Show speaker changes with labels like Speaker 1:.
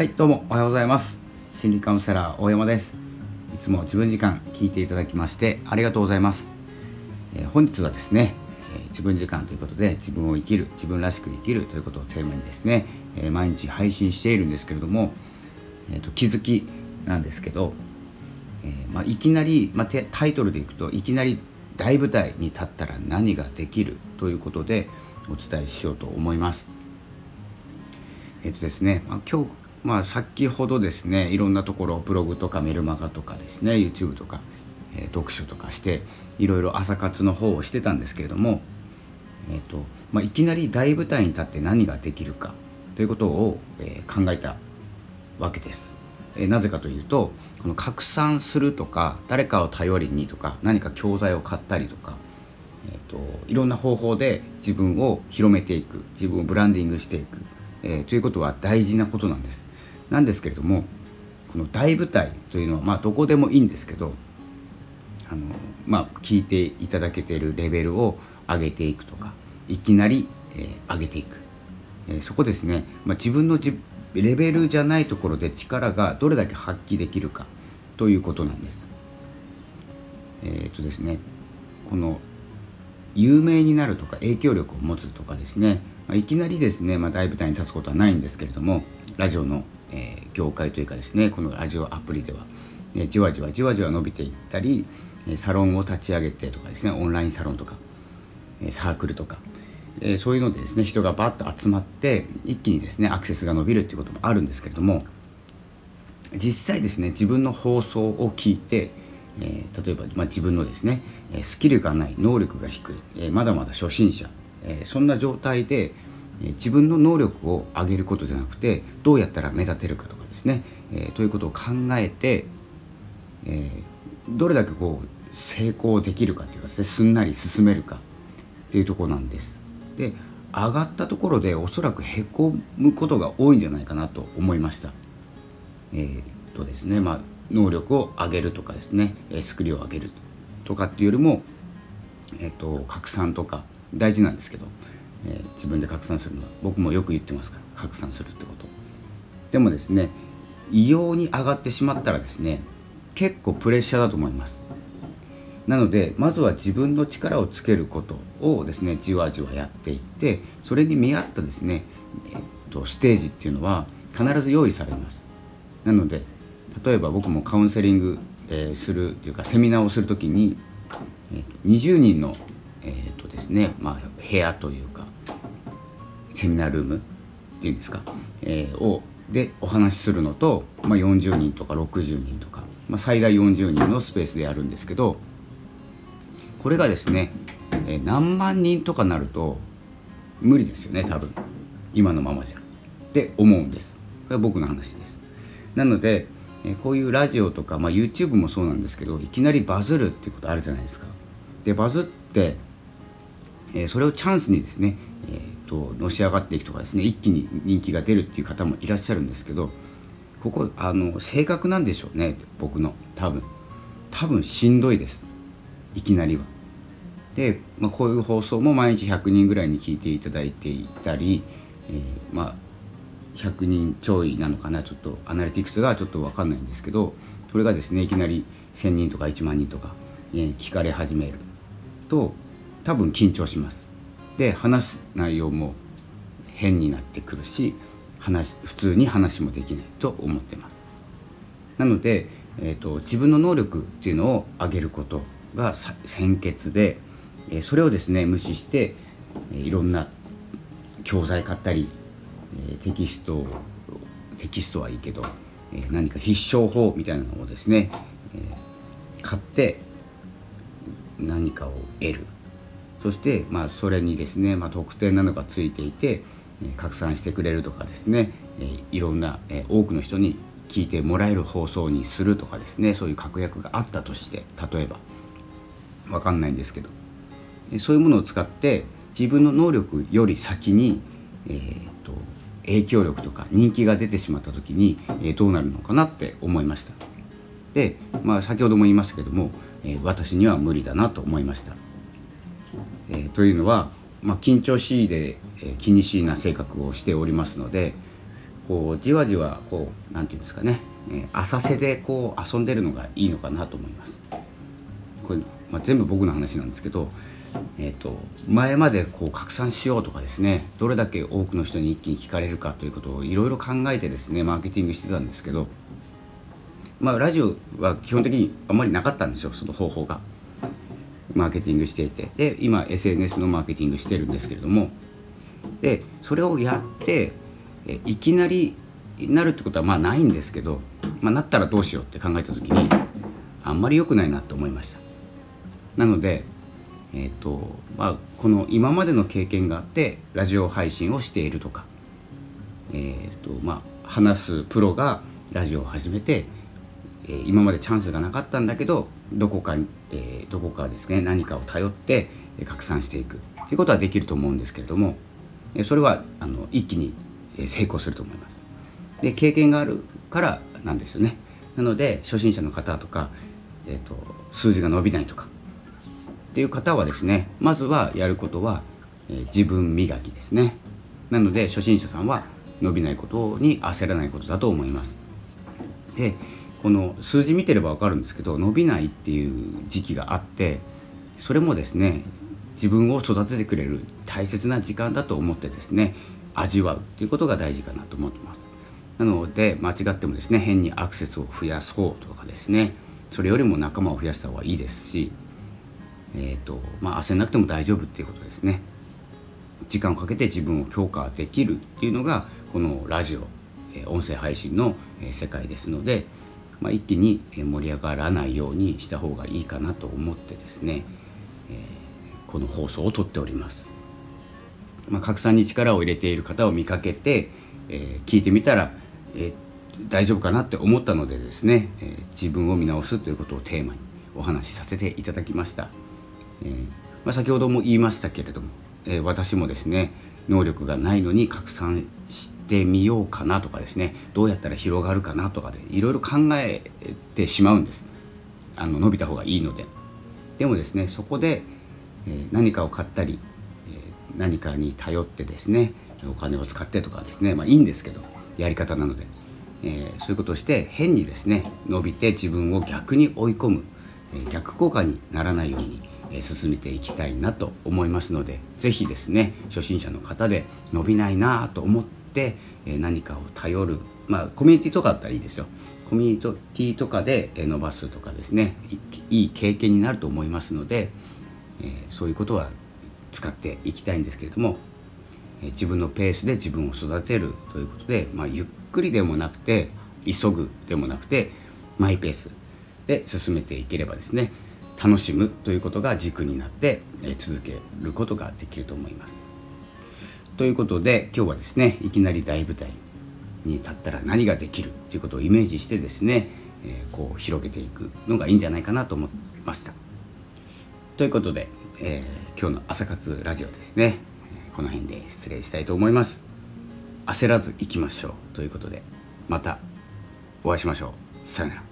Speaker 1: はいどうもおはようございます。心理カウンセラー大山です。いつも自分時間聞いていただきましてありがとうございます、えー、本日はですね、えー、自分時間ということで自分を生きる自分らしく生きるということをテーマにですね、えー、毎日配信しているんですけれども、えーと、気づきなんですけど、えまあ、いきなり、まあ、タイトルでいくといきなり大舞台に立ったら何ができるということでお伝えしようと思います。えっとですね、まあ、今日まあ先ほどですねいろんなところブログとかメルマガとかですね YouTube とか、えー、読書とかしていろいろ朝活の方をしてたんですけれども、えーとまあ、いきなり大舞台に立って何ができるかということを、えー、考えたわけです。えー、なぜかというとこの拡散するとか誰かを頼りにとか何か教材を買ったりとか、えーと、いろんな方法で自分を広めていく自分をブランディングしていく、えー、ということは大事なことなんです。なんですけれどもこの大舞台というのはまあどこでもいいんですけどあの、まあ、聞いていただけているレベルを上げていくとかいきなり、えー、上げていく、えー、そこですね、まあ、自分のじレベルじゃないところで力がどれだけ発揮できるかということなんです。えー、っとですねこの有名になるとか影響力を持つとかですね、まあ、いきなりですね、まあ、大舞台に立つことはないんですけれどもラジオのえー、業界というかですねこのラジオアプリでは、えじわじわじわじわ伸びていったりサロンを立ち上げてとかですねオンラインサロンとかサークルとか、えー、そういうのでですね人がバッと集まって一気にですねアクセスが伸びるっていうこともあるんですけれども実際ですね自分の放送を聞いて、えー、例えば、まあ、自分のですねスキルがない能力が低い、えー、まだまだ初心者、えそんな状態で自分の能力を上げることじゃなくてどうやったら目立てるかとかですね、えー、ということを考えて、えー、どれだけこう成功できるかというかですねすんなり進めるかっていうとこなんです。で上がったところでおそらくへこむことが多いんじゃないかなと思いました。えー、っとですねまあ能力を上げるとかですねスキルを上げるとかっていうよりも、えー、っと拡散とか大事なんですけどえー、自分で拡散するのは僕もよく言ってますから拡散するってこと。でもですね異様に上がってしまったらですね結構プレッシャーだと思います。なのでまずは自分の力をつけることをですねじわじわやっていってそれに見合ったですね、えっとステージっていうのは必ず用意されます。なので例えば僕もカウンセリング、えー、するというかセミナーをする時に、えー、20人の、えーとですねまあ、部屋というかセミナールームっていうんですか、えー、をでお話しするのと、まあ、40人とか60人とか、まあ、最大40人のスペースでやるんですけどこれがですね、えー、何万人とかなると無理ですよね多分。今のままじゃ。って思うんです。これは僕の話です。なので、えー、こういうラジオとか、まあ、YouTube もそうなんですけどいきなりバズるっていうことあるじゃないですか。でバズって、えー、それをチャンスにですね、えーとのし上がっていくとかですね一気に人気が出るっていう方もいらっしゃるんですけどここあの性格なんでしょうね僕の多分。多分しんどいです。いきなりは。で、まあ、こういう放送も毎日100人ぐらいに聞いていただいていたり、えー、まあ100人ちょいなのかなちょっとアナリティクスがちょっと分かんないんですけどそれがですねいきなり1000人とか1万人とか、えー、聞かれ始めると多分緊張します。で話す内容も変になってくるし話普通に話もできないと思ってます。なので、えーと、自分の能力っていうのを上げることが先決で、えー、それをですね無視して、えー、いろんな教材買ったり、えー、テキストテキストはいいけど、え何か必勝法みたいなのをですね、え買って何かを得る。そして、まあ、それにですね、まあ、特典なのがついていて、え拡散してくれるとかですね、えいろんな、え多くの人に聞いてもらえる放送にするとかですねそういう確約があったとして例えば分かんないんですけどそういうものを使って自分の能力より先に、えーと、影響力とか人気が出てしまった時に、えー、どうなるのかなって思いました。で、まあ、先ほども言いましたけども、えー、私には無理だなと思いました。えー、というのは、まあ、緊張しいで、えー、気にしいな性格をしておりますのでこうじわじわこう何て言うんですかね、えー、浅瀬でこう遊んでるのがいいのかなと思います。これ、まあ、全部僕の話なんですけどえーと、前までこう拡散しようとかですねどれだけ多くの人に一気に聞かれるかということをいろいろ考えてですねマーケティングしてたんですけど、まあ、ラジオは基本的にあんまりなかったんですよその方法が。マーケティングしていて。で今 SNS のマーケティングしてるんですけれども。でそれをやってえいきなりなるってことはまあないんですけど、まあ、なったらどうしようって考えた時にあんまり良くないなと思いました。なのでえーとまあ、この今までの経験があってラジオ配信をしているとか、えーとまあ、話すプロがラジオを始めて、え、今までチャンスがなかったんだけどどこか、えー、どこかですね何かを頼って拡散していくということはできると思うんですけれどもそれはあの一気に成功すると思います。で経験があるからなんですよね。なので初心者の方とか、えーと数字が伸びないとかっていう方はですねまずはやることは、えー、自分磨きですねなので初心者さんは伸びないことに焦らないことだと思いますでこの数字見てれば分かるんですけど伸びないっていう時期があってそれもですね自分を育ててくれる大切な時間だと思ってですね味わうっていうことが大事かなと思ってます。なので間違ってもですね変にアクセスを増やそうとかですねそれよりも仲間を増やした方がいいですしえーとまあ、焦らなくても大丈夫っていうことですね。時間をかけて自分を強化できるっていうのがこのラジオ、音声配信の、世界ですので、まあ、一気に盛り上がらないようにした方がいいかなと思ってですね、えー、この放送をとっております、まあ、拡散に力を入れている方を見かけて、えー、聞いてみたら、えー、大丈夫かなって思ったのでですね、え自分を見直すということをテーマにお話しさせていただきました。えー、まあ、先ほども言いましたけれども、えー、私もですね能力がないのに拡散してみようかなとかですねどうやったら広がるかなとかでいろいろ考えてしまうんです。あの伸びた方がいいので。でもですねそこで、何かを買ったり、何かに頼ってですねお金を使ってとかですねまあいいんですけどやり方なので、えそういうことをして変にですね伸びて自分を逆に追い込む、逆効果にならないように進めていきたいなと思いますので是非ですね初心者の方で伸びないなと思ってえ何かを頼るまあコミュニティとかだったらいいですよコミュニティとかで伸ばすとかですねいい経験になると思いますので、えそういうことは使っていきたいんですけれども自分のペースで自分を育てるということで、まあ、ゆっくりでもなくて急ぐでもなくてマイペースで進めていければですね楽しむということが軸になって、続けることができると思います。ということで今日はですねいきなり大舞台に立ったら何ができるということをイメージしてですね、えー、こう広げていくのがいいんじゃないかなと思いました。ということで、えー、今日の朝活ラジオですねこの辺で失礼したいと思います。焦らず行きましょうということでまたお会いしましょう。さよなら。